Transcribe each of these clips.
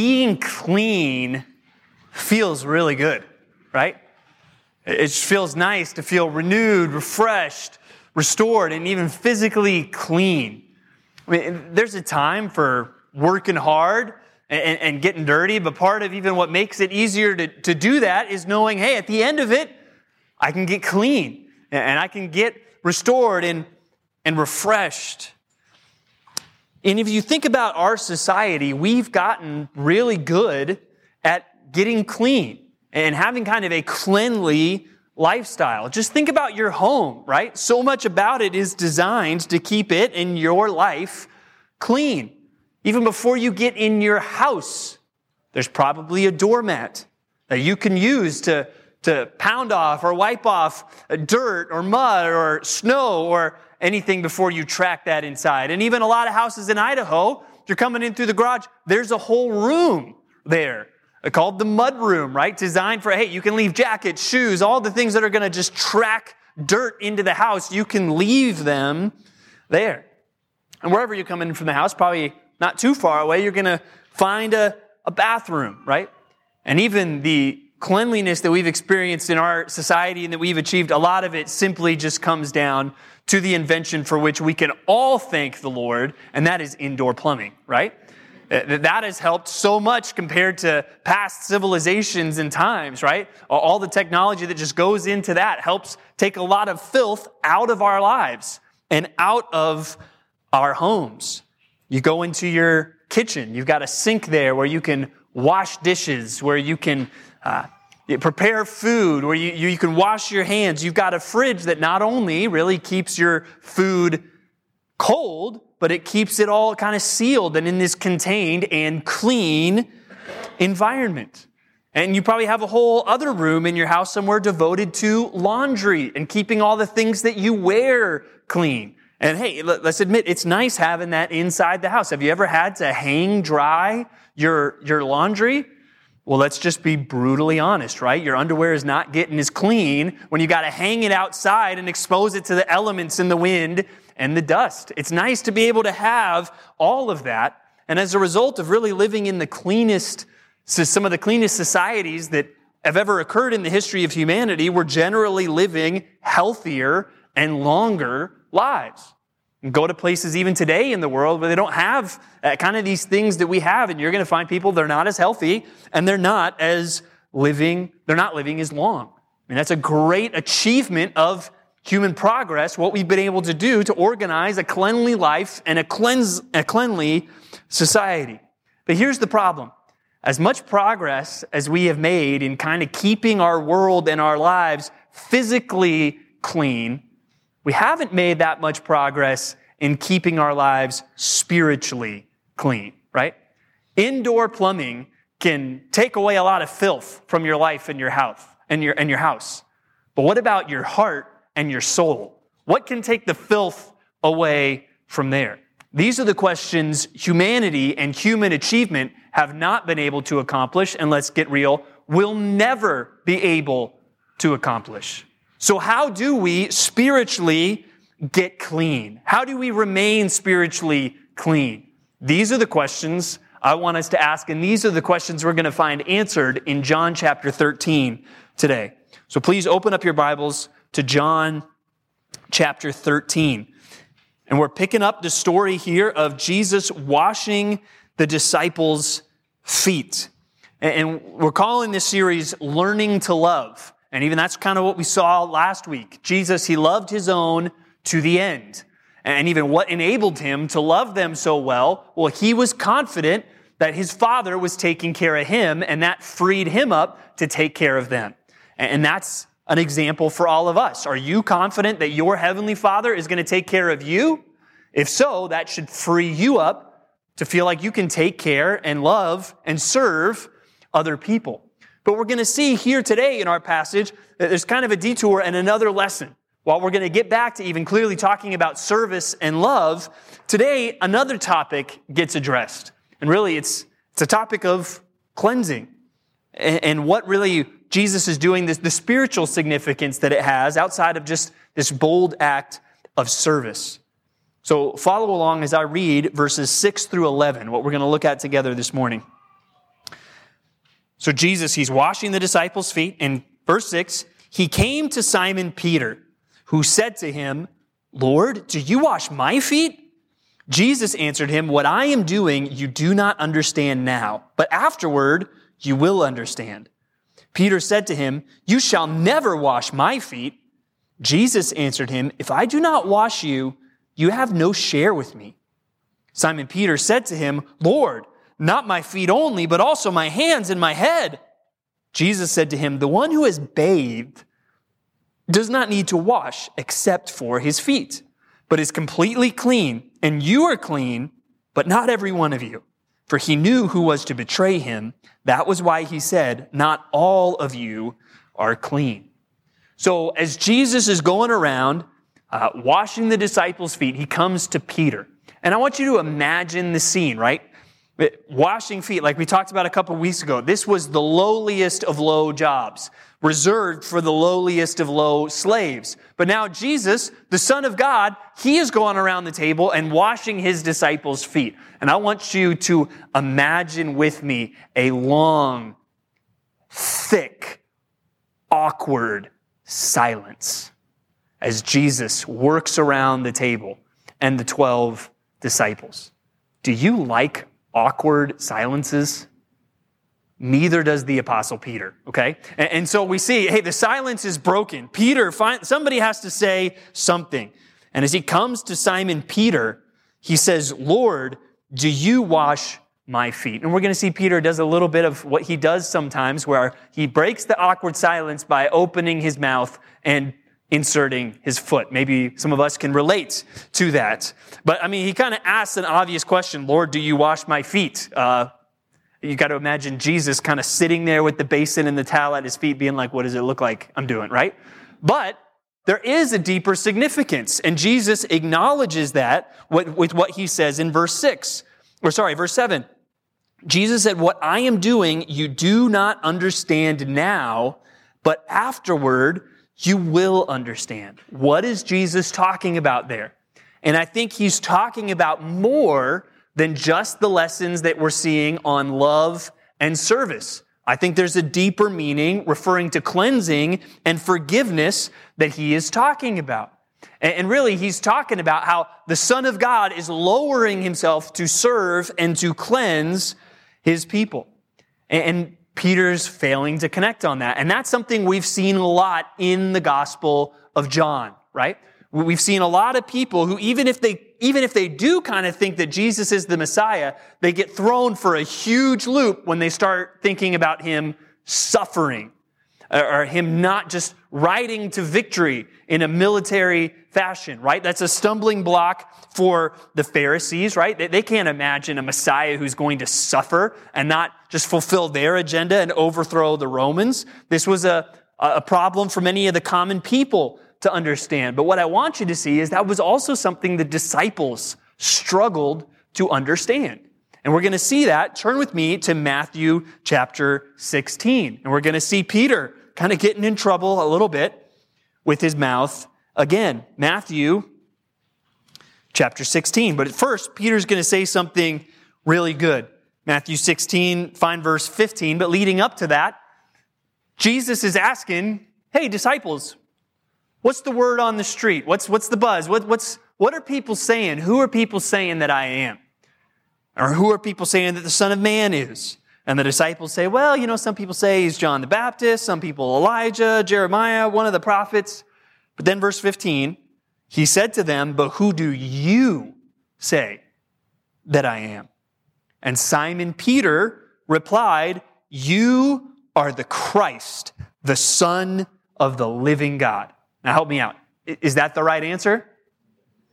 being clean feels really good, right? It feels nice to feel renewed, refreshed, restored, and even physically clean. I mean, there's a time for working hard and, and, getting dirty, but part of even what makes it easier to, to do that is knowing, hey, at the end of it, I can get clean and I can get restored and, and refreshed. And if you think about our society, we've gotten really good at getting clean and having kind of a cleanly lifestyle. Just think about your home, right? So much about it is designed to keep it in your life clean. Even before you get in your house, there's probably a doormat that you can use to, to pound off or wipe off dirt or mud or snow or anything before you track that inside. And even a lot of houses in Idaho, you're coming in through the garage, there's a whole room there called the mud room, right? Designed for, hey, you can leave jackets, shoes, all the things that are going to just track dirt into the house. You can leave them there. And wherever you come in from the house, probably not too far away, you're going to find a, a bathroom, right? And even the cleanliness that we've experienced in our society and that we've achieved, a lot of it simply just comes down to the invention for which we can all thank the Lord, and that is indoor plumbing, right? That has helped so much compared to past civilizations and times, right? All the technology that just goes into that helps take a lot of filth out of our lives and out of our homes. You go into your kitchen, you've got a sink there where you can wash dishes, where you can uh, prepare food, where you, you can wash your hands. You've got a fridge that not only really keeps your food cold, but it keeps it all kind of sealed and in this contained and clean environment. And you probably have a whole other room in your house somewhere devoted to laundry and keeping all the things that you wear clean. And hey, let's admit it's nice having that inside the house. Have you ever had to hang dry your, your laundry? Well, let's just be brutally honest, right? Your underwear is not getting as clean when you got to hang it outside and expose it to the elements in the wind and the dust. It's nice to be able to have all of that. And as a result of really living in the cleanest, some of the cleanest societies that have ever occurred in the history of humanity, we're generally living healthier and longer lives. Go to places even today in the world where they don't have uh, kind of these things that we have, and you're going to find people they're not as healthy and they're not as living, they're not living as long. I mean, that's a great achievement of human progress, what we've been able to do to organize a cleanly life and a, cleanse, a cleanly society. But here's the problem. As much progress as we have made in kind of keeping our world and our lives physically clean, we haven't made that much progress in keeping our lives spiritually clean, right? Indoor plumbing can take away a lot of filth from your life and your house and your, and your house. But what about your heart and your soul? What can take the filth away from there? These are the questions humanity and human achievement have not been able to accomplish, and let's get real, will never be able to accomplish. So, how do we spiritually get clean? How do we remain spiritually clean? These are the questions I want us to ask, and these are the questions we're going to find answered in John chapter 13 today. So, please open up your Bibles to John chapter 13. And we're picking up the story here of Jesus washing the disciples' feet. And we're calling this series Learning to Love. And even that's kind of what we saw last week. Jesus, he loved his own to the end. And even what enabled him to love them so well, well, he was confident that his father was taking care of him, and that freed him up to take care of them. And that's an example for all of us. Are you confident that your heavenly father is going to take care of you? If so, that should free you up to feel like you can take care and love and serve other people. But we're going to see here today in our passage that there's kind of a detour and another lesson. While we're going to get back to even clearly talking about service and love, today another topic gets addressed. And really, it's, it's a topic of cleansing and, and what really Jesus is doing, this, the spiritual significance that it has outside of just this bold act of service. So follow along as I read verses 6 through 11, what we're going to look at together this morning. So Jesus, he's washing the disciples' feet. In verse 6, he came to Simon Peter, who said to him, Lord, do you wash my feet? Jesus answered him, What I am doing, you do not understand now, but afterward you will understand. Peter said to him, You shall never wash my feet. Jesus answered him, If I do not wash you, you have no share with me. Simon Peter said to him, Lord, not my feet only, but also my hands and my head. Jesus said to him, The one who has bathed does not need to wash except for his feet, but is completely clean and you are clean, but not every one of you. For he knew who was to betray him. That was why he said, Not all of you are clean. So as Jesus is going around uh, washing the disciples' feet, he comes to Peter. And I want you to imagine the scene, right? Washing feet, like we talked about a couple weeks ago, this was the lowliest of low jobs, reserved for the lowliest of low slaves. But now Jesus, the Son of God, he is going around the table and washing his disciples' feet. And I want you to imagine with me a long, thick, awkward silence as Jesus works around the table and the 12 disciples. Do you like awkward silences. Neither does the apostle Peter, okay? And, and, so we see, hey, the silence is broken. Peter, find, somebody has to say something. And as he comes to Simon Peter, he says, Lord, do you wash my feet? And we're going to see Peter does a little bit of what he does sometimes where he breaks the awkward silence by opening his mouth and inserting his foot. Maybe some of us can relate to that. But I mean, he kind of asks an obvious question Lord, do you wash my feet? Uh, you got to imagine Jesus kind of sitting there with the basin and the towel at his feet, being like, What does it look like I'm doing, right? But there is a deeper significance, and Jesus acknowledges that with what he says in verse 6, or sorry, verse 7. Jesus said, What I am doing, you do not understand now, but afterward, you will understand. What is Jesus talking about there? And I think he's talking about more than just the lessons that we're seeing on love and service. I think there's a deeper meaning referring to cleansing and forgiveness that he is talking about. And really, he's talking about how the Son of God is lowering himself to serve and to cleanse his people. And Peter's failing to connect on that. And that's something we've seen a lot in the Gospel of John, right? We've seen a lot of people who, even if they, even if they do kind of think that Jesus is the Messiah, they get thrown for a huge loop when they start thinking about him suffering Uh, or him not just riding to victory in a military fashion, right? That's a stumbling block for the Pharisees, right? They, can't imagine a Messiah who's going to suffer and not just fulfill their agenda and overthrow the Romans. This was a, a problem for many of the common people to understand. But what I want you to see is that was also something the disciples struggled to understand. And we're going to see that. Turn with me to Matthew chapter 16. And we're going to see Peter kind of getting in trouble a little bit with his mouth again. Matthew chapter 16. But at first, Peter's going to say something really good. Matthew 16, find verse 15. But leading up to that, Jesus is asking, Hey, disciples, what's the word on the street? What's, what's the buzz? What, what's, what are people saying? Who are people saying that I am? Or who are people saying that the Son of Man is? And the disciples say, well, you know, some people say he's John the Baptist, some people Elijah, Jeremiah, one of the prophets. But then verse 15, he said to them, but who do you say that I am? And Simon Peter replied, you are the Christ, the Son of the living God. Now help me out. Is that the right answer?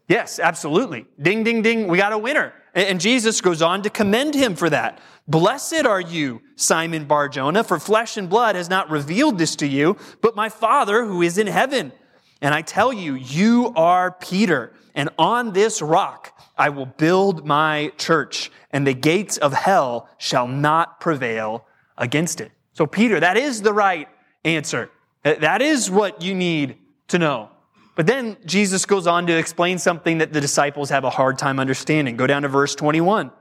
Yes, absolutely. Ding, ding, ding. We got a winner. And Jesus goes on to commend him for that. Blessed are you, Simon Barjona, for flesh and blood has not revealed this to you, but my Father who is in heaven. And I tell you, you are Peter, and on this rock I will build my church, and the gates of hell shall not prevail against it. So, Peter, that is the right answer. That is what you need to know. But then Jesus goes on to explain something that the disciples have a hard time understanding. Go down to verse 21.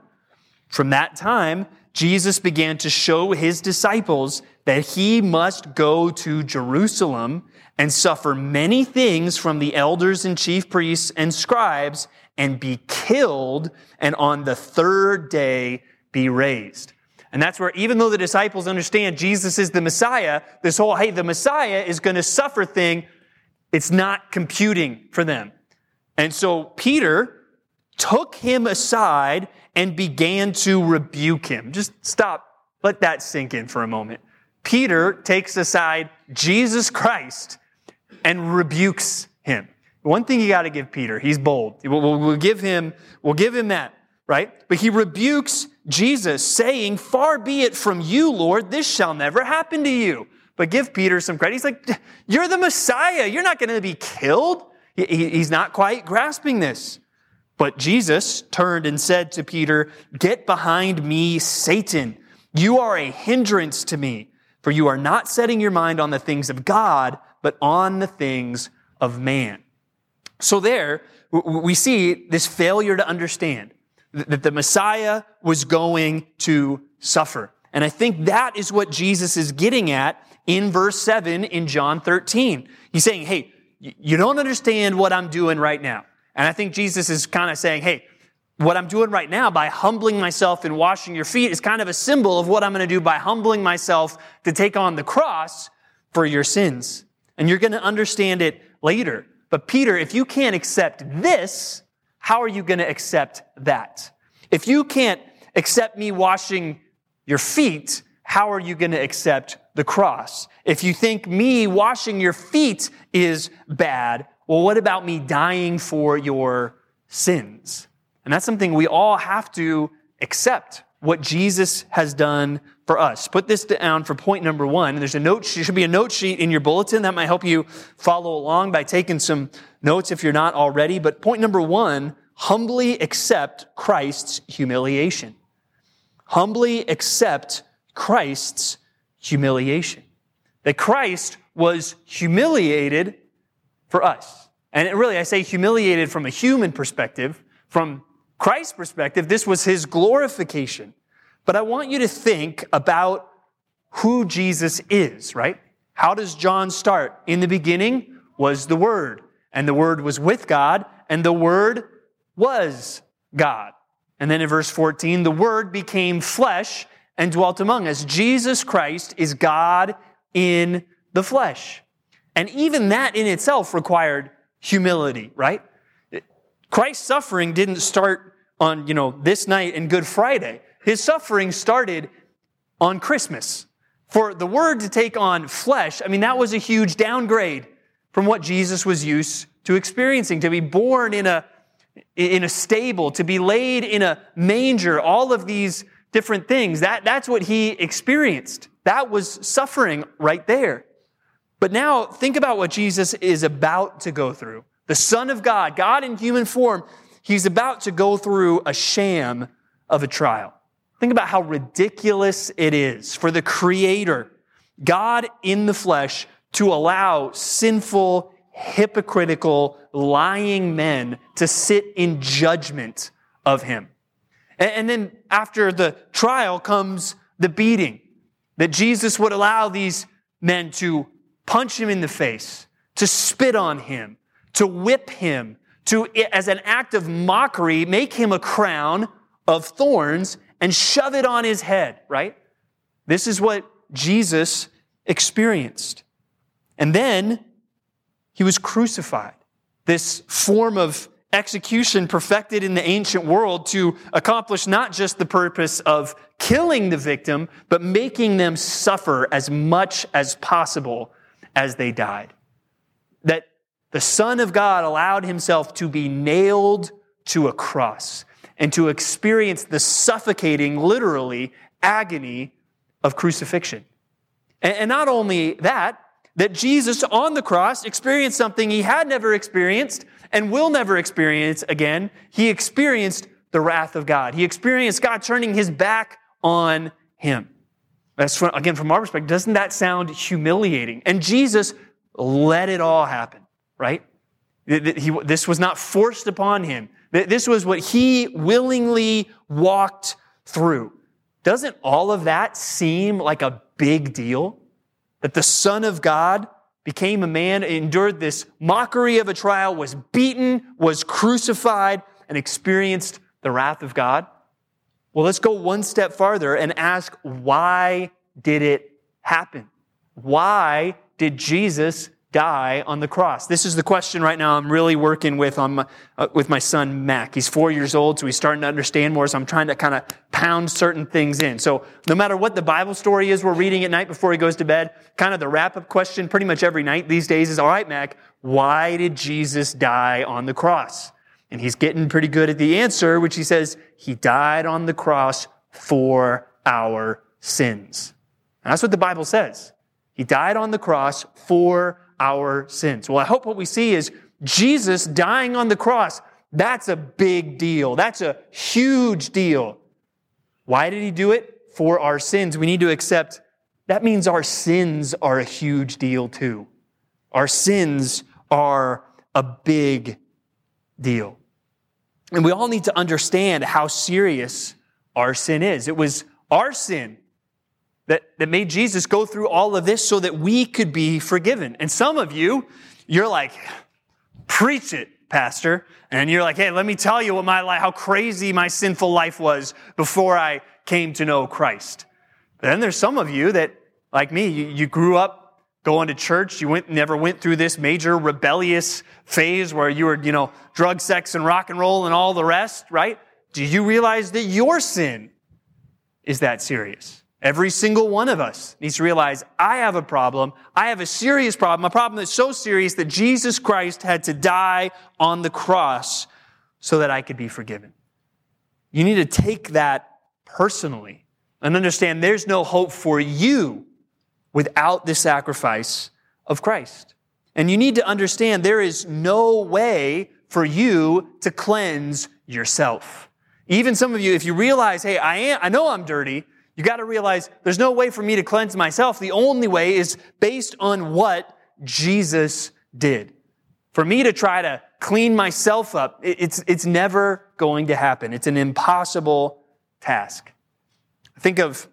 From that time, Jesus began to show his disciples that he must go to Jerusalem and suffer many things from the elders and chief priests and scribes and be killed and on the third day be raised. And that's where, even though the disciples understand Jesus is the Messiah, this whole, hey, the Messiah is going to suffer thing, it's not computing for them. And so Peter took him aside and began to rebuke him. Just stop. Let that sink in for a moment. Peter takes aside Jesus Christ and rebukes him. One thing you got to give Peter, he's bold. We'll, we'll, give him, we'll give him that, right? But he rebukes Jesus, saying, Far be it from you, Lord, this shall never happen to you. But give Peter some credit. He's like, You're the Messiah. You're not going to be killed. He's not quite grasping this. But Jesus turned and said to Peter, Get behind me, Satan. You are a hindrance to me, for you are not setting your mind on the things of God, but on the things of man. So there, we see this failure to understand that the Messiah was going to suffer. And I think that is what Jesus is getting at in verse 7 in John 13. He's saying, Hey, you don't understand what I'm doing right now. And I think Jesus is kind of saying, Hey, what I'm doing right now by humbling myself and washing your feet is kind of a symbol of what I'm going to do by humbling myself to take on the cross for your sins. And you're going to understand it later. But Peter, if you can't accept this, how are you going to accept that? If you can't accept me washing your feet, how are you going to accept the cross? If you think me washing your feet is bad, well, what about me dying for your sins? And that's something we all have to accept what Jesus has done for us. Put this down for point number one. There's a note, there should be a note sheet in your bulletin that might help you follow along by taking some notes if you're not already. But point number one, humbly accept Christ's humiliation. Humbly accept Christ's humiliation. That Christ was humiliated for us. And really, I say humiliated from a human perspective. From Christ's perspective, this was his glorification. But I want you to think about who Jesus is, right? How does John start? In the beginning was the Word, and the Word was with God, and the Word was God. And then in verse 14, the Word became flesh and dwelt among us. Jesus Christ is God in the flesh. And even that in itself required humility, right? Christ's suffering didn't start on, you know, this night and Good Friday. His suffering started on Christmas. For the word to take on flesh, I mean, that was a huge downgrade from what Jesus was used to experiencing. To be born in a, in a stable, to be laid in a manger, all of these different things, that, that's what he experienced. That was suffering right there. But now think about what Jesus is about to go through. The Son of God, God in human form, he's about to go through a sham of a trial. Think about how ridiculous it is for the Creator, God in the flesh, to allow sinful, hypocritical, lying men to sit in judgment of him. And then after the trial comes the beating, that Jesus would allow these men to punch him in the face, to spit on him, to whip him, to, as an act of mockery, make him a crown of thorns and shove it on his head, right? This is what Jesus experienced. And then he was crucified. This form of execution perfected in the ancient world to accomplish not just the purpose of killing the victim, but making them suffer as much as possible as they died. That the Son of God allowed himself to be nailed to a cross and to experience the suffocating, literally, agony of crucifixion. And not only that, that Jesus on the cross experienced something he had never experienced and will never experience again. He experienced the wrath of God. He experienced God turning his back on him. That's from, again, from our perspective, doesn't that sound humiliating? And Jesus let it all happen, right? This was not forced upon him. This was what he willingly walked through doesn't all of that seem like a big deal? That the Son of God became a man, endured this mockery of a trial, was beaten, was crucified, and experienced the wrath of God? Well, let's go one step farther and ask why did it happen? Why did Jesus die on the cross? This is the question right now I'm really working with on my, uh, with my son Mac. He's four years old, so he's starting to understand more. So I'm trying to kind of pound certain things in. So no matter what the Bible story is we're reading at night before he goes to bed, kind of the wrap up question pretty much every night these days is, all right, Mac, why did Jesus die on the cross? And he's getting pretty good at the answer, which he says, he died on the cross for our sins. And that's what the Bible says. He died on the cross for our sins. Well, I hope what we see is Jesus dying on the cross. That's a big deal. That's a huge deal. Why did he do it? For our sins. We need to accept that means our sins are a huge deal too. Our sins are a big deal. And we all need to understand how serious our sin is. It was our sin that, that made Jesus go through all of this so that we could be forgiven. And some of you, you're like, preach it, pastor. And you're like, hey, let me tell you what my life, how crazy my sinful life was before I came to know Christ. But then there's some of you that, like me, you, you grew up going to church. You went, never went through this major rebellious phase where you were, you know, drug, sex, and rock and roll and all the rest, right? Do you realize that your sin is that serious? Every single one of us needs to realize I have a problem. I have a serious problem, a problem that's so serious that Jesus Christ had to die on the cross so that I could be forgiven. You need to take that personally and understand there's no hope for you without the sacrifice of Christ. And you need to understand there is no way for you to cleanse yourself. Even some of you, if you realize, hey, I am, I know I'm dirty, you got to realize there's no way for me to cleanse myself. The only way is based on what Jesus did. For me to try to clean myself up, it's, it's never going to happen. It's an impossible task. Think of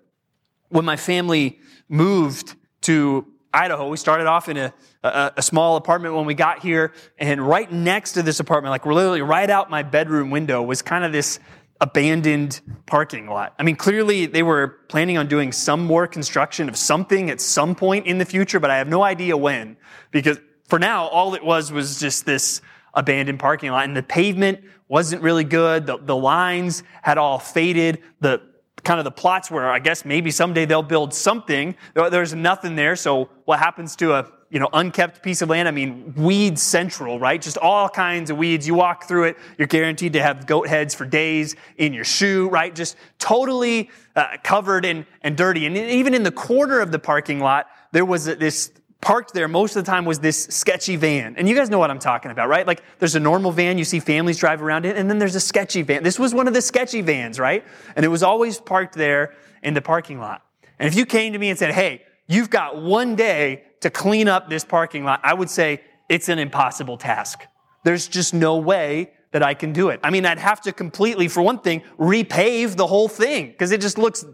when my family moved to Idaho. We started off in a, a, a, small apartment when we got here, and right next to this apartment, like literally right out my bedroom window, was kind of this abandoned parking lot. I mean, clearly they were planning on doing some more construction of something at some point in the future, but I have no idea when. Because for now, all it was was just this abandoned parking lot. And the pavement wasn't really good. The, the lines had all faded. The kind of the plots where I guess maybe someday they'll build something. There's nothing there. So what happens to a you know, unkept piece of land. I mean, weed central, right? Just all kinds of weeds. You walk through it, you're guaranteed to have goat heads for days in your shoe, right? Just totally uh, covered and, and dirty. And even in the corner of the parking lot, there was this parked there most of the time was this sketchy van. And you guys know what I'm talking about, right? Like there's a normal van you see families drive around in, and then there's a sketchy van. This was one of the sketchy vans, right? And it was always parked there in the parking lot. And if you came to me and said, hey, you've got one day to clean up this parking lot, I would say it's an impossible task. There's just no way that I can do it. I mean, I'd have to completely, for one thing, repave the whole thing because it just looks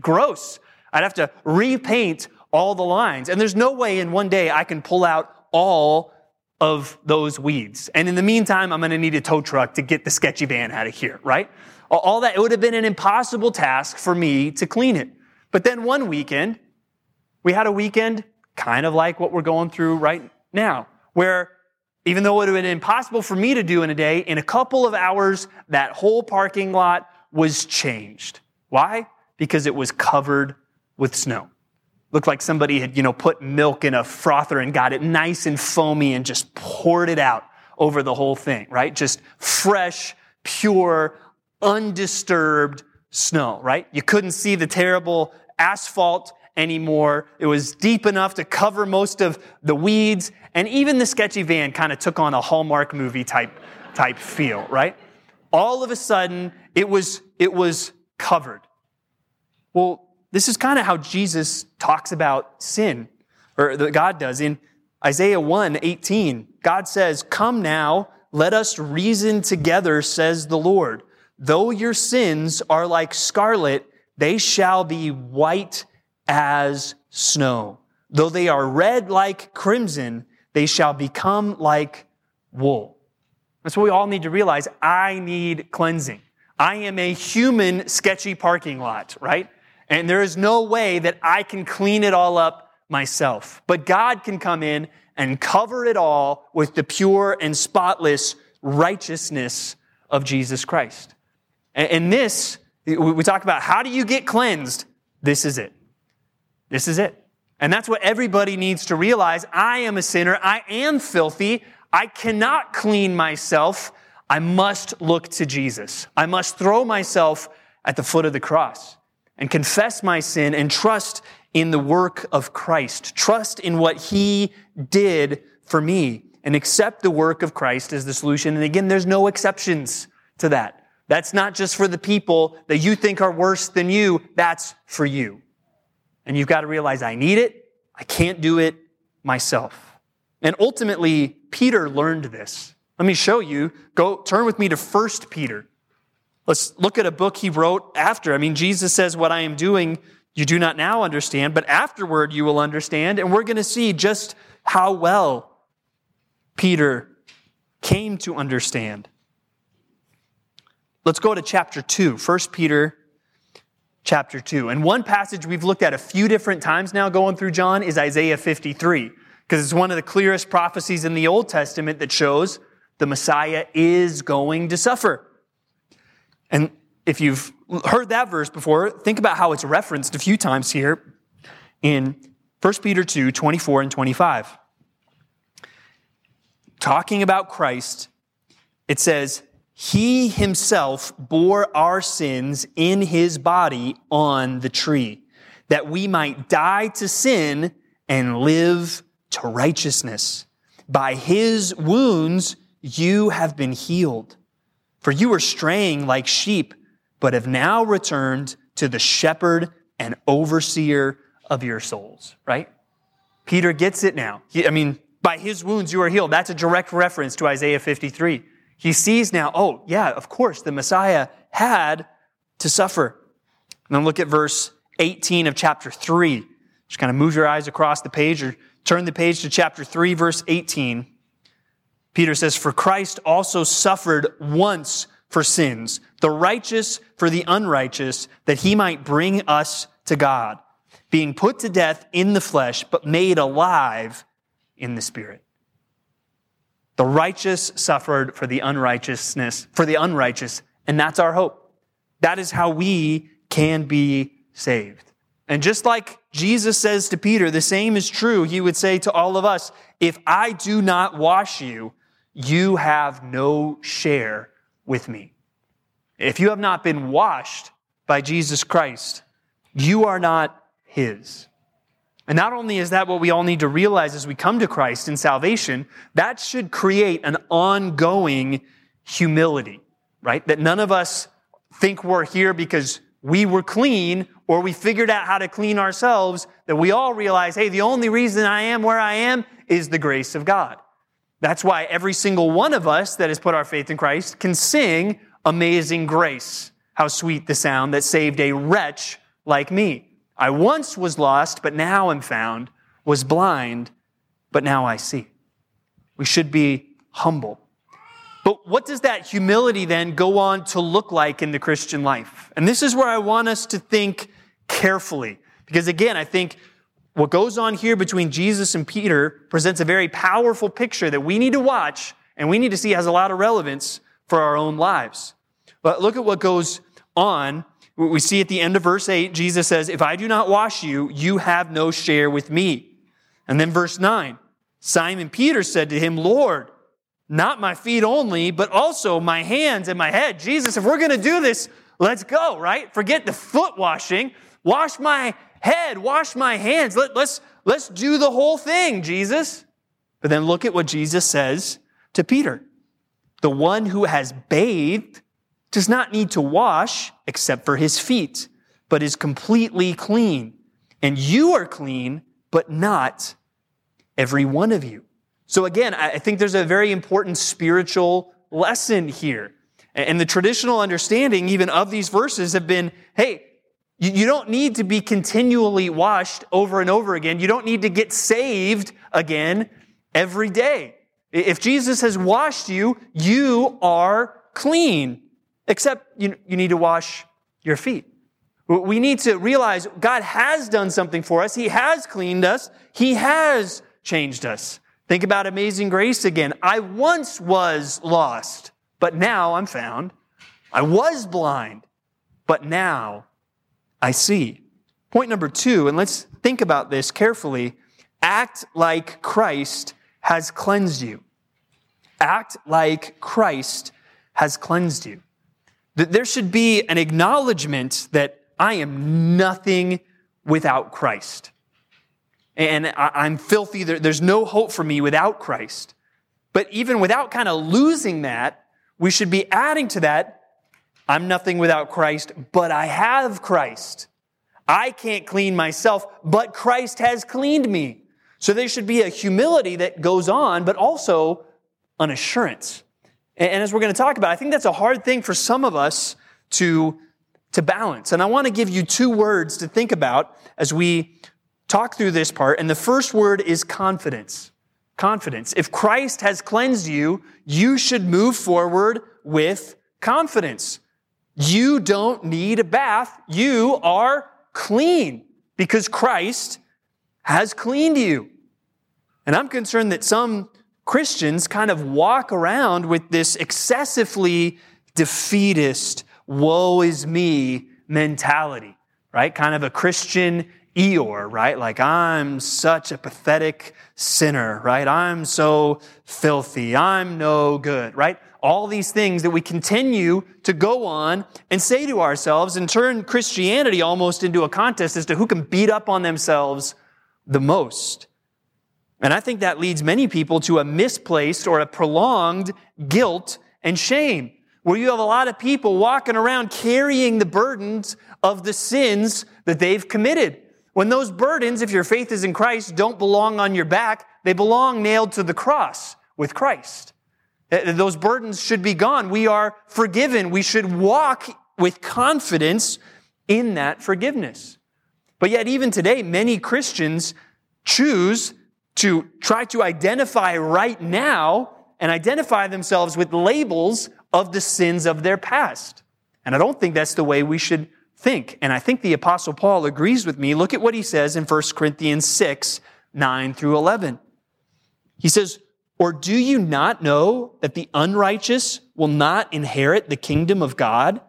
gross. I'd have to repaint all the lines. And there's no way in one day I can pull out all of those weeds. And in the meantime, I'm going to need a tow truck to get the sketchy van out of here, right? All that, it would have been an impossible task for me to clean it. But then one weekend, we had a weekend kind of like what we're going through right now, where even though it would have been impossible for me to do in a day, in a couple of hours, that whole parking lot was changed. Why? Because it was covered with snow. Looked like somebody had, you know, put milk in a frother and got it nice and foamy and just poured it out over the whole thing, right? Just fresh, pure, undisturbed snow, right? You couldn't see the terrible asphalt anymore. It was deep enough to cover most of the weeds. And even the sketchy van kind of took on a Hallmark movie type, type feel, right? All of a sudden, it was, it was covered. Well, this is kind of how Jesus talks about sin, or that God does. In Isaiah 1 18, God says, Come now, let us reason together, says the Lord. Though your sins are like scarlet, they shall be white as snow. Though they are red like crimson, they shall become like wool. That's what we all need to realize. I need cleansing. I am a human sketchy parking lot, right? And there is no way that I can clean it all up myself. But God can come in and cover it all with the pure and spotless righteousness of Jesus Christ. And this, we talk about how do you get cleansed? This is it. This is it. And that's what everybody needs to realize. I am a sinner. I am filthy. I cannot clean myself. I must look to Jesus. I must throw myself at the foot of the cross and confess my sin and trust in the work of Christ. Trust in what he did for me and accept the work of Christ as the solution. And again, there's no exceptions to that. That's not just for the people that you think are worse than you. That's for you. And you've got to realize I need it. I can't do it myself. And ultimately, Peter learned this. Let me show you. Go turn with me to 1 Peter. Let's look at a book he wrote after. I mean, Jesus says, What I am doing, you do not now understand, but afterward you will understand. And we're going to see just how well Peter came to understand. Let's go to chapter 2, 1 Peter chapter 2. And one passage we've looked at a few different times now going through John is Isaiah 53, because it's one of the clearest prophecies in the Old Testament that shows the Messiah is going to suffer. And if you've heard that verse before, think about how it's referenced a few times here in 1 Peter 2 24 and 25. Talking about Christ, it says, He himself bore our sins in his body on the tree, that we might die to sin and live to righteousness. By his wounds, you have been healed. For you were straying like sheep, but have now returned to the shepherd and overseer of your souls, right? Peter gets it now. He, I mean, by his wounds you are healed. That's a direct reference to Isaiah 53. He sees now, oh, yeah, of course, the Messiah had to suffer. And then look at verse 18 of chapter 3. Just kind of move your eyes across the page or turn the page to chapter 3, verse 18. Peter says, For Christ also suffered once for sins, the righteous for the unrighteous, that he might bring us to God, being put to death in the flesh, but made alive in the spirit. The righteous suffered for the unrighteousness, for the unrighteous, and that's our hope. That is how we can be saved. And just like Jesus says to Peter, the same is true, he would say to all of us, if I do not wash you, you have no share with me. If you have not been washed by Jesus Christ, you are not his. And not only is that what we all need to realize as we come to Christ in salvation, that should create an ongoing humility, right? That none of us think we're here because we were clean or we figured out how to clean ourselves, that we all realize, hey, the only reason I am where I am is the grace of God. That's why every single one of us that has put our faith in Christ can sing Amazing Grace. How sweet the sound that saved a wretch like me. I once was lost, but now I'm found, was blind, but now I see. We should be humble. But what does that humility then go on to look like in the Christian life? And this is where I want us to think carefully. Because again, I think what goes on here between Jesus and Peter presents a very powerful picture that we need to watch and we need to see has a lot of relevance for our own lives. But look at what goes on. We see at the end of verse 8, Jesus says, If I do not wash you, you have no share with me. And then verse 9, Simon Peter said to him, Lord, not my feet only, but also my hands and my head. Jesus, if we're going to do this, let's go, right? Forget the foot washing. Wash my head, wash my hands. Let, let's, let's do the whole thing, Jesus. But then look at what Jesus says to Peter. The one who has bathed does not need to wash except for his feet, but is completely clean. And you are clean, but not every one of you. So again, I think there's a very important spiritual lesson here. And the traditional understanding even of these verses have been, hey, You, don't need to be continually washed over and over again. You don't need to get saved again every day. If Jesus has washed you, you are clean, except you, you need to wash your feet. We need to realize God has done something for us. He has cleaned us. He has changed us. Think about amazing grace again. I once was lost, but now I'm found. I was blind, but now I see. Point number two, and let's think about this carefully. Act like Christ has cleansed you. Act like Christ has cleansed you. There should be an acknowledgement that I am nothing without Christ. And I'm filthy. There's no hope for me without Christ. But even without kind of losing that, we should be adding to that, I'm nothing without Christ, but I have Christ. I can't clean myself, but Christ has cleaned me. So there should be a humility that goes on, but also an assurance. And as we're going to talk about, I think that's a hard thing for some of us to to balance. And I want to give you two words to think about as we talk through this part. And the first word is confidence. Confidence. If Christ has cleansed you, you should move forward with confidence. You don't need a bath. You are clean because Christ has cleaned you. And I'm concerned that some Christians kind of walk around with this excessively defeatist, woe is me mentality, right? Kind of a Christian Eeyore, right? Like, I'm such a pathetic sinner, right? I'm so filthy. I'm no good, right? All these things that we continue to go on and say to ourselves and turn Christianity almost into a contest as to who can beat up on themselves the most. And I think that leads many people to a misplaced or a prolonged guilt and shame where you have a lot of people walking around carrying the burdens of the sins that they've committed. When those burdens, if your faith is in Christ, don't belong on your back, they belong nailed to the cross with Christ. Those burdens should be gone. We are forgiven. We should walk with confidence in that forgiveness. But yet, even today, many Christians choose to try to identify right now and identify themselves with labels of the sins of their past. And I don't think that's the way we should think. And I think the apostle Paul agrees with me. Look at what he says in 1 Corinthians 6, 9 through 11. He says, or do you not know that the unrighteous will not inherit the kingdom of God?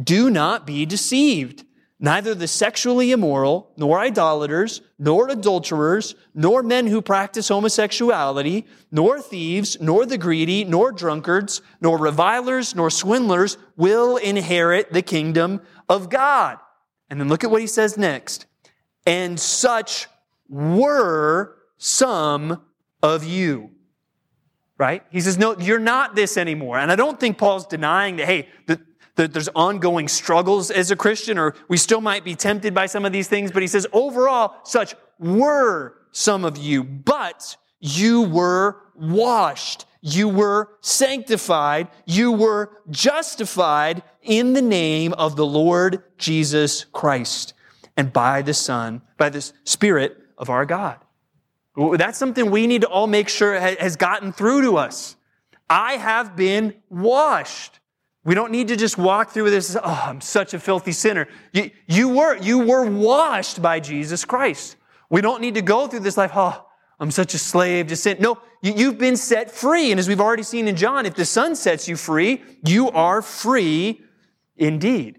Do not be deceived. Neither the sexually immoral, nor idolaters, nor adulterers, nor men who practice homosexuality, nor thieves, nor the greedy, nor drunkards, nor revilers, nor swindlers will inherit the kingdom of God. And then look at what he says next. And such were some of you. Right? He says, no, you're not this anymore. And I don't think Paul's denying that, hey, the, that there's ongoing struggles as a Christian, or we still might be tempted by some of these things, but he says, overall, such were some of you, but you were washed, you were sanctified, you were justified in the name of the Lord Jesus Christ and by the Son, by the Spirit of our God. That's something we need to all make sure has gotten through to us. I have been washed. We don't need to just walk through this, oh, I'm such a filthy sinner. You, you, were, you were washed by Jesus Christ. We don't need to go through this life, oh, I'm such a slave to sin. No, you, you've been set free. And as we've already seen in John, if the Son sets you free, you are free indeed.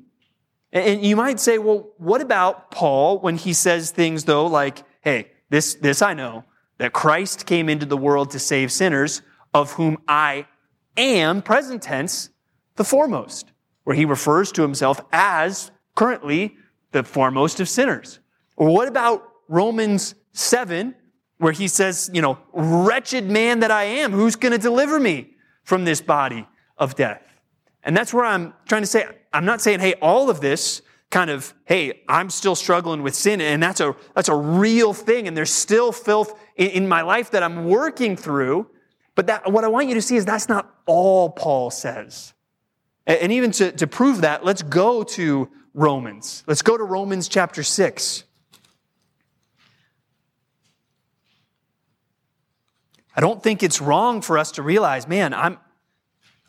And you might say, well, what about Paul when he says things though like, hey, this, this I know, that Christ came into the world to save sinners, of whom I am, present tense, the foremost, where he refers to himself as currently the foremost of sinners. Or what about Romans 7, where he says, you know, wretched man that I am, who's going to deliver me from this body of death? And that's where I'm trying to say, I'm not saying, hey, all of this kind of, hey, I'm still struggling with sin, and that's a, that's a real thing, and there's still filth in, in my life that I'm working through. But that, what I want you to see is that's not all Paul says. And even to, to prove that, let's go to Romans. Let's go to Romans chapter 6. I don't think it's wrong for us to realize, man, I'm,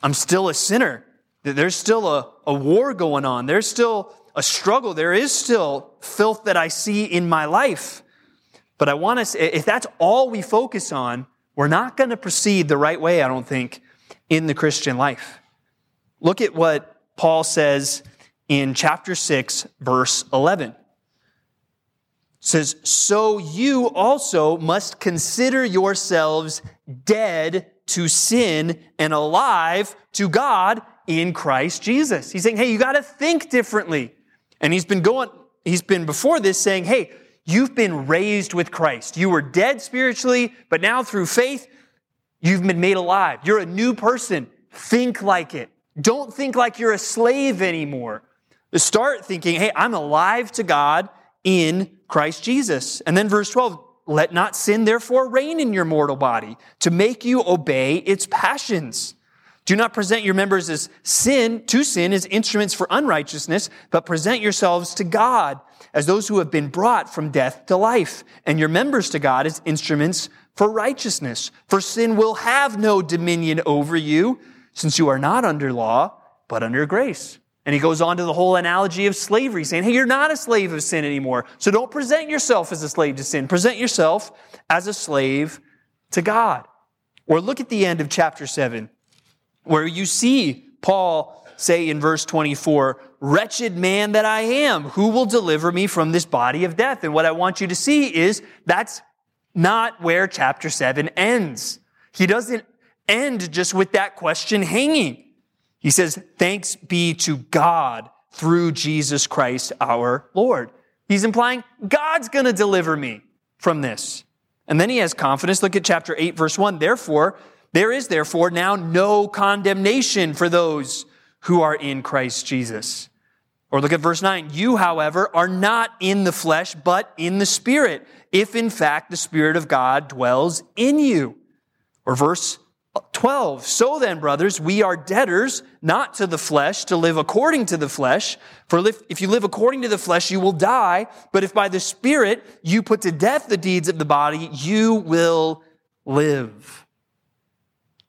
I'm still a sinner. There's still a, a war going on. There's still a struggle. There is still filth that I see in my life. But I want to, if that's all we focus on, we're not going to proceed the right way, I don't think, in the Christian life. Look at what Paul says in chapter 6, verse 11. It says, So you also must consider yourselves dead to sin and alive to God in Christ Jesus. He's saying, hey, you got to think differently. And he's been going, he's been before this saying, hey, you've been raised with Christ. You were dead spiritually, but now through faith, you've been made alive. You're a new person. Think like it. Don't think like you're a slave anymore. Start thinking, hey, I'm alive to God in Christ Jesus. And then verse 12, let not sin therefore reign in your mortal body to make you obey its passions. Do not present your members as sin, to sin, as instruments for unrighteousness, but present yourselves to God as those who have been brought from death to life, and your members to God as instruments for righteousness. For sin will have no dominion over you, since you are not under law, but under grace. And he goes on to the whole analogy of slavery, saying, hey, you're not a slave of sin anymore. So don't present yourself as a slave to sin. Present yourself as a slave to God. Or look at the end of chapter 7 where you see Paul say in verse 24, Wretched man that I am, who will deliver me from this body of death? And what I want you to see is that's not where chapter 7 ends. He doesn't end just with that question hanging. He says, Thanks be to God through Jesus Christ our Lord. He's implying God's going to deliver me from this. And then he has confidence. Look at chapter 8, verse 1. Therefore, there is therefore now no condemnation for those who are in Christ Jesus. Or look at verse 9. You, however, are not in the flesh, but in the Spirit, if in fact the Spirit of God dwells in you. Or verse 12. So then, brothers, we are debtors, not to the flesh, to live according to the flesh. For if you live according to the flesh, you will die. But if by the Spirit you put to death the deeds of the body, you will live.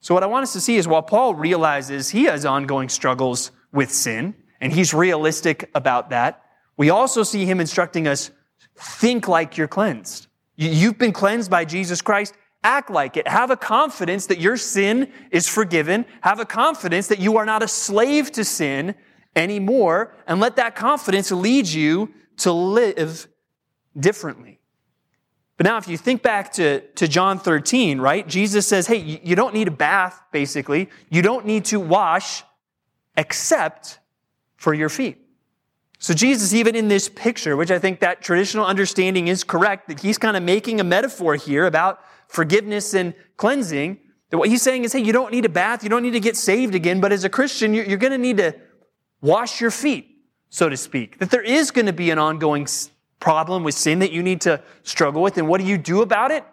So, what I want us to see is while Paul realizes he has ongoing struggles with sin, and he's realistic about that, we also see him instructing us think like you're cleansed. You've been cleansed by Jesus Christ. Act like it. Have a confidence that your sin is forgiven. Have a confidence that you are not a slave to sin anymore. And let that confidence lead you to live differently. But now, if you think back to, to John 13, right? Jesus says, hey, you don't need a bath, basically. You don't need to wash except for your feet. So Jesus, even in this picture, which I think that traditional understanding is correct, that he's kind of making a metaphor here about forgiveness and cleansing, that what he's saying is, hey, you don't need a bath, you don't need to get saved again, but as a Christian, you're, you're going to need to wash your feet, so to speak. That there is going to be an ongoing problem with sin that you need to struggle with. And what do you do about it?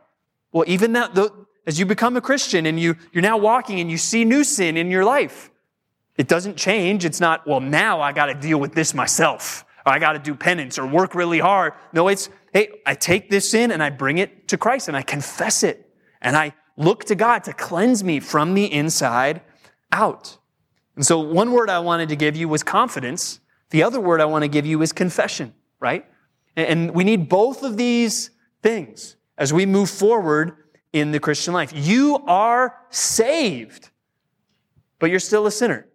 Well, even that, the, as you become a Christian and you, you're now walking and you see new sin in your life, it doesn't change. It's not, well, now I got to deal with this myself. Or I got to do penance or work really hard. No, it's, hey, I take this sin and I bring it to Christ and I confess it. And I look to God to cleanse me from the inside out. And so one word I wanted to give you was confidence. The other word I want to give you is confession, right? And we need both of these things as we move forward in the Christian life. You are saved, but you're still a sinner.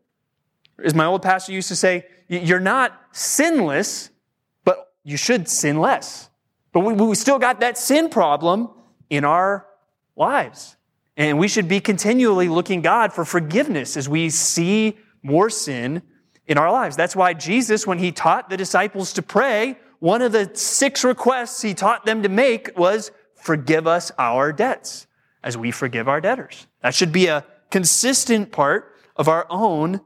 As my old pastor used to say, you're not sinless, but you should sin less. But we, we still got that sin problem in our lives. And we should be continually looking God for forgiveness as we see more sin in our lives. That's why Jesus, when he taught the disciples to pray, one of the six requests he taught them to make was forgive us our debts as we forgive our debtors. That should be a consistent part of our own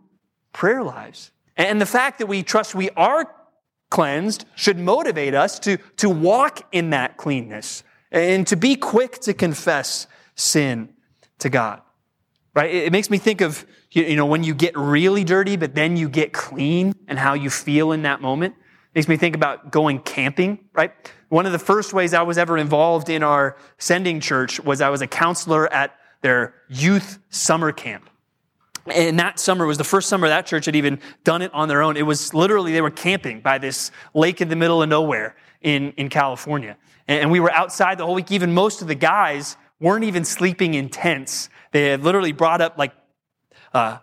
prayer lives. And the fact that we trust we are cleansed should motivate us to, to walk in that cleanness and to be quick to confess sin to God. right? It makes me think of, you know, when you get really dirty, but then you get clean and how you feel in that moment. It makes me think about going camping, right? One of the first ways I was ever involved in our sending church was I was a counselor at their youth summer camp. And that summer was the first summer that church had even done it on their own. It was literally, they were camping by this lake in the middle of nowhere in, in California. And we were outside the whole week. Even most of the guys weren't even sleeping in tents. They had literally brought up like, uh,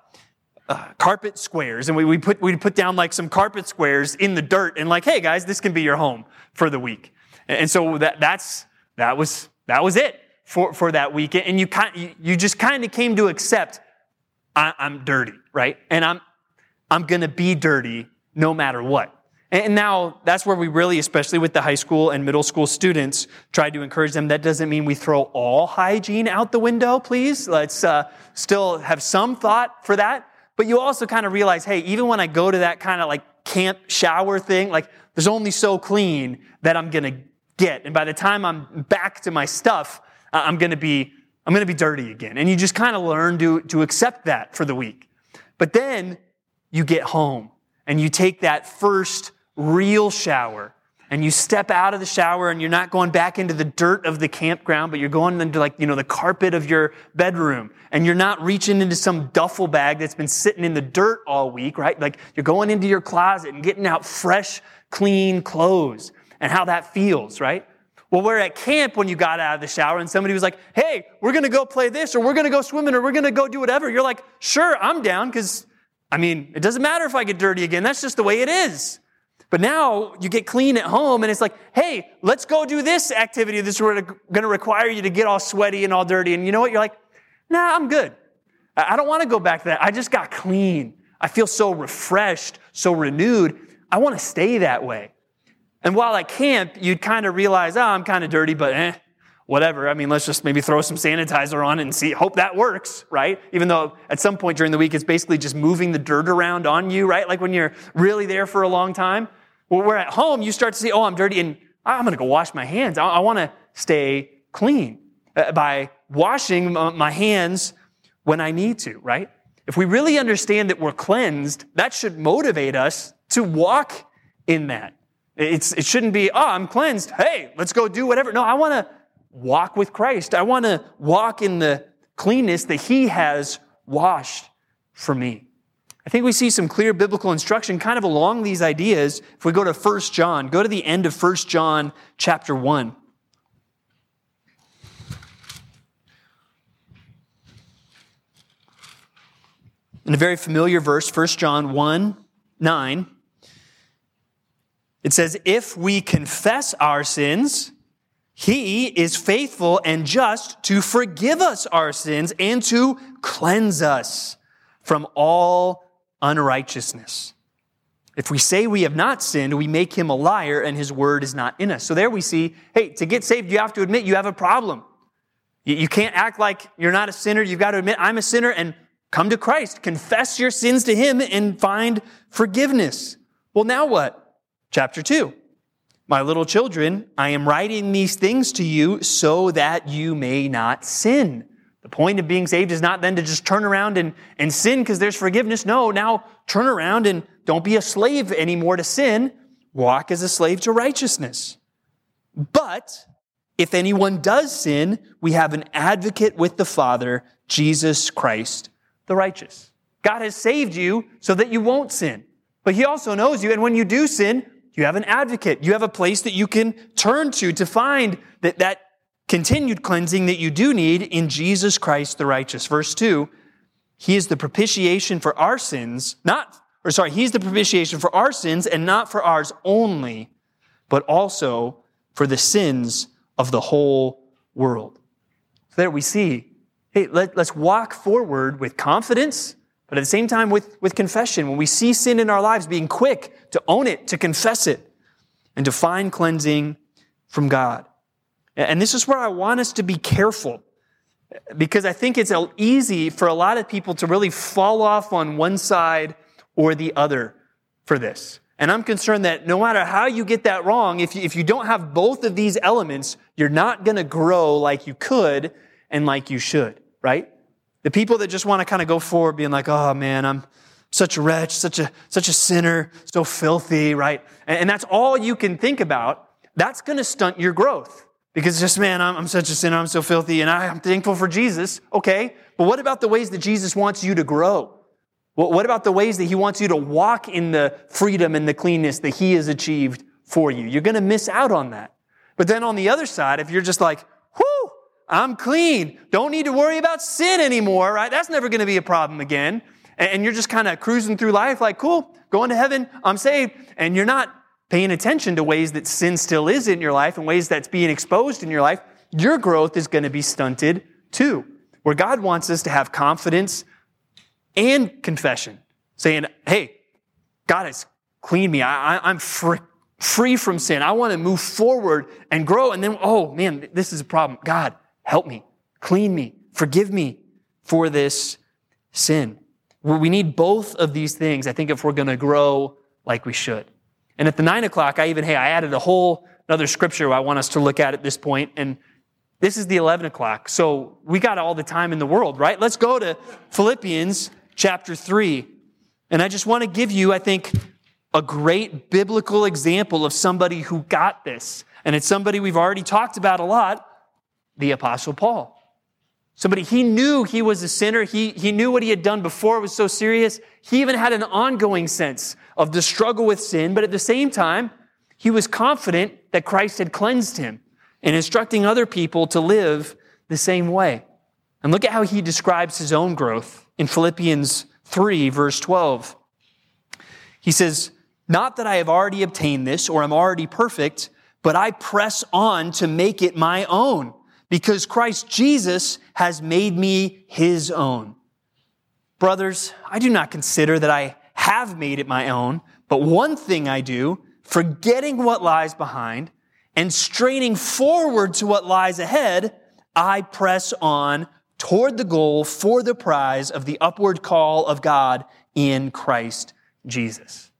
uh, carpet squares and we, we put we put down like some carpet squares in the dirt and like hey guys this can be your home for the week and so that that's that was that was it for for that week and you kind you just kind of came to accept I, I'm dirty right and I'm I'm gonna be dirty no matter what and now that's where we really, especially with the high school and middle school students, try to encourage them. That doesn't mean we throw all hygiene out the window, please. Let's uh, still have some thought for that. But you also kind of realize, hey, even when I go to that kind of like camp shower thing, like there's only so clean that I'm going to get. And by the time I'm back to my stuff, I'm going to be, I'm going to be dirty again. And you just kind of learn to, to accept that for the week. But then you get home and you take that first real shower and you step out of the shower and you're not going back into the dirt of the campground, but you're going into like, you know, the carpet of your bedroom and you're not reaching into some duffel bag that's been sitting in the dirt all week, right? Like you're going into your closet and getting out fresh, clean clothes and how that feels, right? Well, we're at camp when you got out of the shower and somebody was like, Hey, we're going to go play this or we're going to go swimming or we're going to go do whatever. You're like, sure, I'm down because I mean, it doesn't matter if I get dirty again. That's just the way it is. But now you get clean at home and it's like, hey, let's go do this activity that's going to require you to get all sweaty and all dirty. And you know what? You're like, nah, I'm good. I don't want to go back to that. I just got clean. I feel so refreshed, so renewed. I want to stay that way. And while at camp, you'd kind of realize, oh, I'm kind of dirty, but eh, whatever. I mean, let's just maybe throw some sanitizer on and see, hope that works, right? Even though at some point during the week, it's basically just moving the dirt around on you, right? Like when you're really there for a long time. Well, we're at home, you start to see, oh, I'm dirty and I'm going to go wash my hands. I, I want to stay clean uh, by washing my hands when I need to, right? If we really understand that we're cleansed, that should motivate us to walk in that. It's, it shouldn't be, oh, I'm cleansed. Hey, let's go do whatever. No, I want to walk with Christ. I want to walk in the cleanness that He has washed for me. I think we see some clear biblical instruction kind of along these ideas. If we go to 1 John, go to the end of 1 John chapter 1. In a very familiar verse, 1 John 1 9, it says, If we confess our sins, he is faithful and just to forgive us our sins and to cleanse us from all unrighteousness. If we say we have not sinned, we make him a liar and his word is not in us. So there we see, hey, to get saved, you have to admit you have a problem. You can't act like you're not a sinner. You've got to admit, I'm a sinner and come to Christ. Confess your sins to him and find forgiveness. Well, now what? Chapter two. My little children, I am writing these things to you so that you may not sin. The point of being saved is not then to just turn around and, and sin because there's forgiveness. No, now turn around and don't be a slave anymore to sin. Walk as a slave to righteousness. But if anyone does sin, we have an advocate with the Father, Jesus Christ, the righteous. God has saved you so that you won't sin. But He also knows you. And when you do sin, you have an advocate. You have a place that you can turn to to find that, that continued cleansing that you do need in Jesus Christ the righteous. Verse 2 He is the propitiation for our sins, not, or sorry, He's the propitiation for our sins and not for ours only, but also for the sins of the whole world. So there we see, hey, let, us walk forward with confidence, but at the same time with, with confession. When we see sin in our lives, being quick to own it, to confess it, and to find cleansing from God. And this is where I want us to be careful because I think it's easy for a lot of people to really fall off on one side or the other for this. And I'm concerned that no matter how you get that wrong, if you, if you don't have both of these elements, you're not going to grow like you could and like you should, right? The people that just want to kind of go forward being like, oh man, I'm such a wretch, such a, such a sinner, so filthy, right? And, and that's all you can think about. That's going to stunt your growth because just, man, I'm, I'm such a sinner, I'm so filthy, and I, I'm thankful for Jesus. Okay. But what about the ways that Jesus wants you to grow? What about the ways that he wants you to walk in the freedom and the cleanness that he has achieved for you? You're going to miss out on that. But then on the other side, if you're just like, I'm clean, don't need to worry about sin anymore, right? That's never going to be a problem again. And you're just kind of cruising through life like, cool, going to heaven, I'm saved. And you're not paying attention to ways that sin still is in your life and ways that's being exposed in your life. Your growth is going to be stunted too. Where God wants us to have confidence and confession, saying, Hey, God has cleaned me. I, am free, free from sin. I want to move forward and grow. And then, oh man, this is a problem. God, help me, clean me, forgive me for this sin. We need both of these things, I think, if we're going to grow like we should. And at the nine o'clock, I even, hey, I added a whole another scripture I want us to look at at this point, and this is the 11 o'clock. So we got all the time in the world, right? Let's go to Philippians chapter 3. And I just want to give you, I think, a great biblical example of somebody who got this. And it's somebody we've already talked about a lot the Apostle Paul. Somebody, he knew he was a sinner. He, he knew what he had done before was so serious. He even had an ongoing sense of the struggle with sin, but at the same time, he was confident that Christ had cleansed him and instructing other people to live the same way. And look at how he describes his own growth in Philippians 3, verse 12. He says, Not that I have already obtained this or am already perfect, but I press on to make it my own because Christ Jesus has made me his own. Brothers, I do not consider that I have made it my own, but one thing I do, forgetting what lies behind and straining forward to what lies ahead, I press on toward the goal for the prize of the upward call of God in Christ Jesus.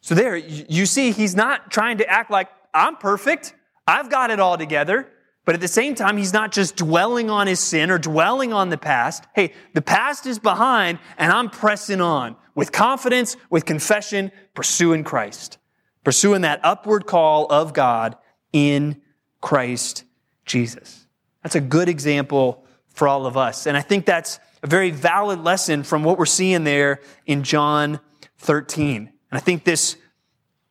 So there, you see, he's not trying to act like I'm perfect. I've got it all together. But at the same time, he's not just dwelling on his sin or dwelling on the past. Hey, the past is behind and I'm pressing on with confidence, with confession, pursuing Christ, pursuing that upward call of God in Christ Jesus. That's a good example for all of us. And I think that's a very valid lesson from what we're seeing there in John 13. And I think this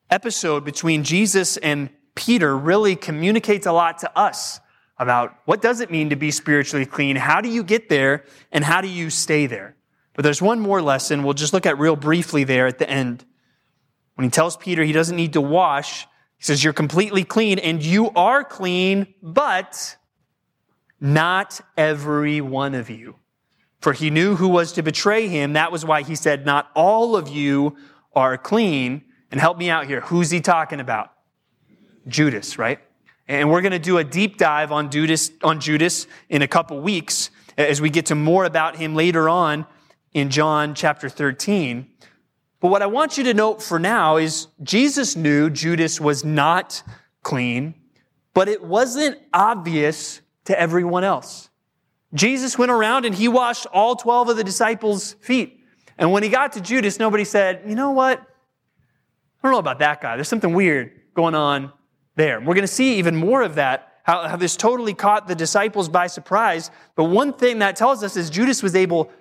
episode between Jesus and Peter really communicates a lot to us about what does it mean to be spiritually clean? How do you get there? And how do you stay there? But there's one more lesson we'll just look at real briefly there at the end. When he tells Peter he doesn't need to wash, he says, You're completely clean and you are clean, but not every one of you. For he knew who was to betray him. That was why he said, Not all of you are clean. And help me out here. Who's he talking about? Judas, right? And we're going to do a deep dive on Judas, on Judas in a couple weeks as we get to more about him later on in John chapter 13. But what I want you to note for now is Jesus knew Judas was not clean, but it wasn't obvious to everyone else. Jesus went around and he washed all 12 of the disciples' feet. And when he got to Judas, nobody said, you know what? I don't know about that guy. There's something weird going on there. We're going to see even more of that, how, how this totally caught the disciples by surprise. But one thing that tells us is Judas was able,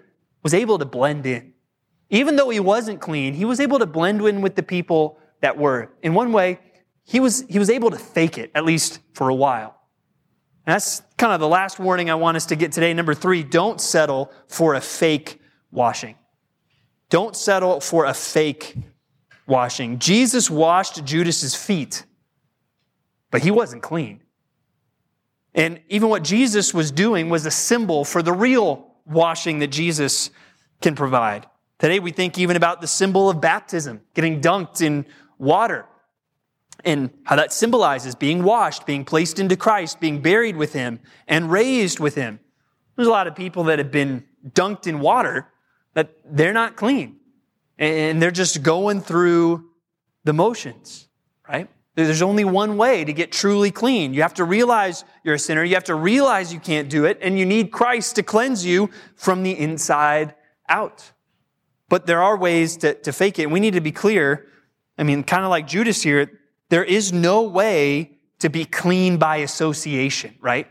was able to blend in. Even though he wasn't clean, he was able to blend in with the people that were. In one way, he was, he was able to fake it, at least for a while. And that's kind of the last warning I want us to get today. Number three, don't settle for a fake washing. Don't settle for a fake washing. Jesus washed Judas's feet, but he wasn't clean. And even what Jesus was doing was a symbol for the real washing that Jesus can provide. Today we think even about the symbol of baptism, getting dunked in water and how that symbolizes being washed, being placed into Christ, being buried with Him, and raised with Him. There's a lot of people that have been dunked in water that they're not clean. And they're just going through the motions, right? There's only one way to get truly clean. You have to realize you're a sinner. You have to realize you can't do it, and you need Christ to cleanse you from the inside out. But there are ways to, to fake it. We need to be clear. I mean, kind of like Judas here, there is no way to be clean by association, right?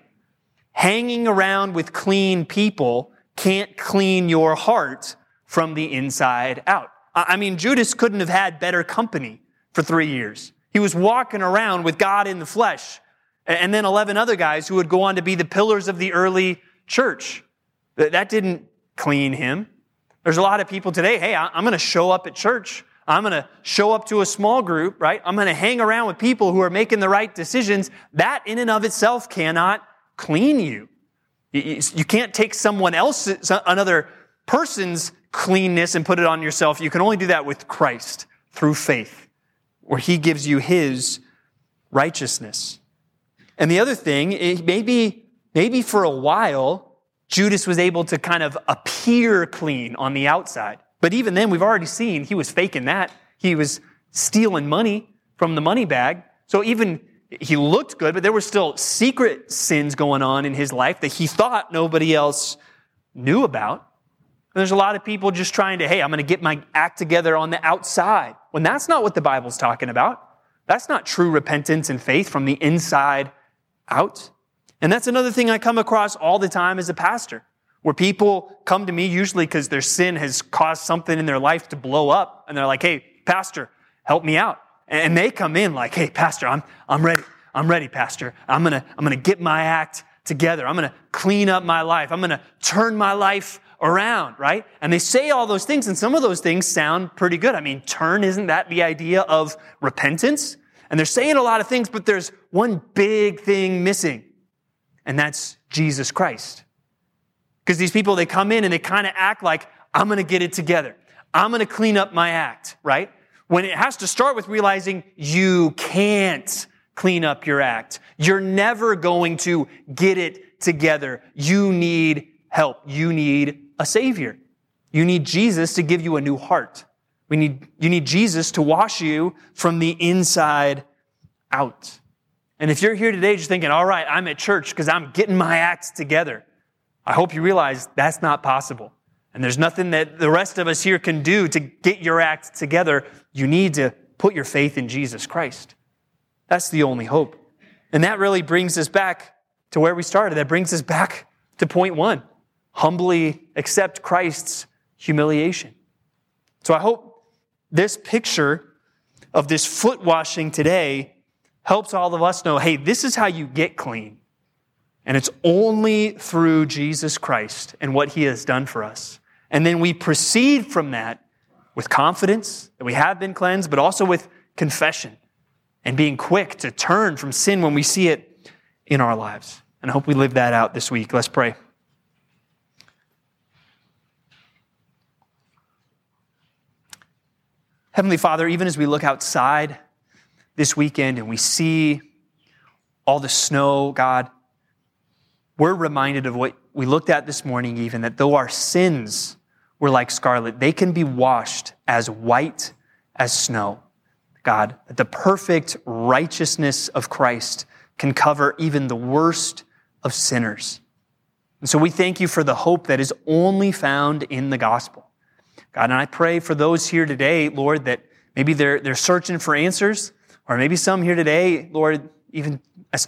Hanging around with clean people can't clean your heart from the inside out. I mean, Judas couldn't have had better company for three years. He was walking around with God in the flesh. And then 11 other guys who would go on to be the pillars of the early church. That didn't clean him. There's a lot of people today, hey, I'm going to show up at church. I'm going to show up to a small group, right? I'm going to hang around with people who are making the right decisions. That in and of itself cannot clean you. You can't take someone else's, another person's cleanness and put it on yourself. You can only do that with Christ through faith where he gives you his righteousness. And the other thing, maybe, maybe for a while, Judas was able to kind of appear clean on the outside. But even then, we've already seen he was faking that. He was stealing money from the money bag. So even he looked good, but there were still secret sins going on in his life that he thought nobody else knew about. There's a lot of people just trying to, hey, I'm going to get my act together on the outside. When that's not what the Bible's talking about. That's not true repentance and faith from the inside out. And that's another thing I come across all the time as a pastor, where people come to me usually because their sin has caused something in their life to blow up. And they're like, hey, pastor, help me out. And they come in like, hey, pastor, I'm, I'm ready. I'm ready, pastor. I'm going to, I'm going to get my act together. I'm going to clean up my life. I'm going to turn my life around, right? And they say all those things, and some of those things sound pretty good. I mean, turn, isn't that the idea of repentance? And they're saying a lot of things, but there's one big thing missing, and that's Jesus Christ. Because these people, they come in and they kind of act like, I'm going to get it together. I'm going to clean up my act, right? When it has to start with realizing you can't clean up your act. You're never going to get it together. You need help. You need a Savior. You need Jesus to give you a new heart. We need, you need Jesus to wash you from the inside out. And if you're here today just thinking, all right, I'm at church because I'm getting my act together, I hope you realize that's not possible. And there's nothing that the rest of us here can do to get your act together. You need to put your faith in Jesus Christ. That's the only hope. And that really brings us back to where we started. That brings us back to point one humbly accept Christ's humiliation. So I hope this picture of this foot washing today helps all of us know hey, this is how you get clean. And it's only through Jesus Christ and what he has done for us. And then we proceed from that with confidence that we have been cleansed, but also with confession and being quick to turn from sin when we see it in our lives. And I hope we live that out this week. Let's pray. Heavenly Father, even as we look outside this weekend and we see all the snow, God, we're reminded of what we looked at this morning, even that though our sins were like scarlet, they can be washed as white as snow. God, that the perfect righteousness of Christ can cover even the worst of sinners. And so we thank you for the hope that is only found in the gospel. God, and I pray for those here today, Lord, that maybe they're, they're searching for answers, or maybe some here today, Lord, even as,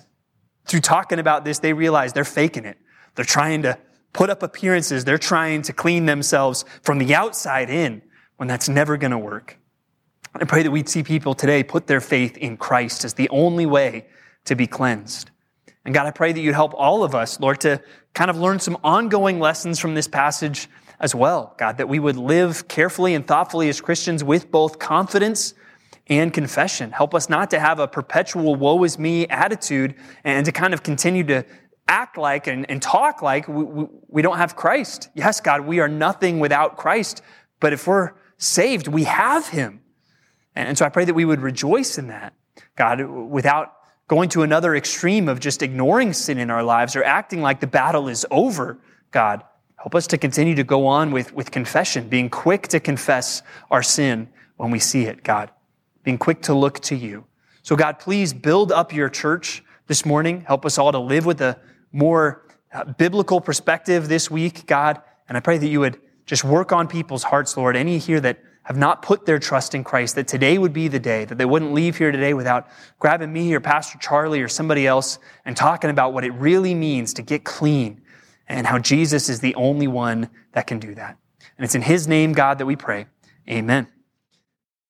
through talking about this, they realize they're faking it. They're trying to put up appearances. They're trying to clean themselves from the outside in when that's never going to work. I pray that we'd see people today put their faith in Christ as the only way to be cleansed. And God, I pray that you'd help all of us, Lord, to kind of learn some ongoing lessons from this passage as well, God, that we would live carefully and thoughtfully as Christians with both confidence and confession. Help us not to have a perpetual woe is me attitude and to kind of continue to act like and, and talk like we, we, we don't have Christ. Yes, God, we are nothing without Christ, but if we're saved, we have Him. And so I pray that we would rejoice in that, God, without going to another extreme of just ignoring sin in our lives or acting like the battle is over, God. Help us to continue to go on with, with confession, being quick to confess our sin when we see it, God. Being quick to look to you So, God, please build up your church this morning. Help us all to live with a more uh, biblical perspective this week, God. And I pray that you would just work on people's hearts, Lord. Any here that have not put their trust in Christ, that today would be the day, that they wouldn't leave here today without grabbing me or Pastor Charlie or somebody else and talking about what it really means to get clean and how Jesus is the only one that can do that. And it's in His name, God, that we pray. Amen.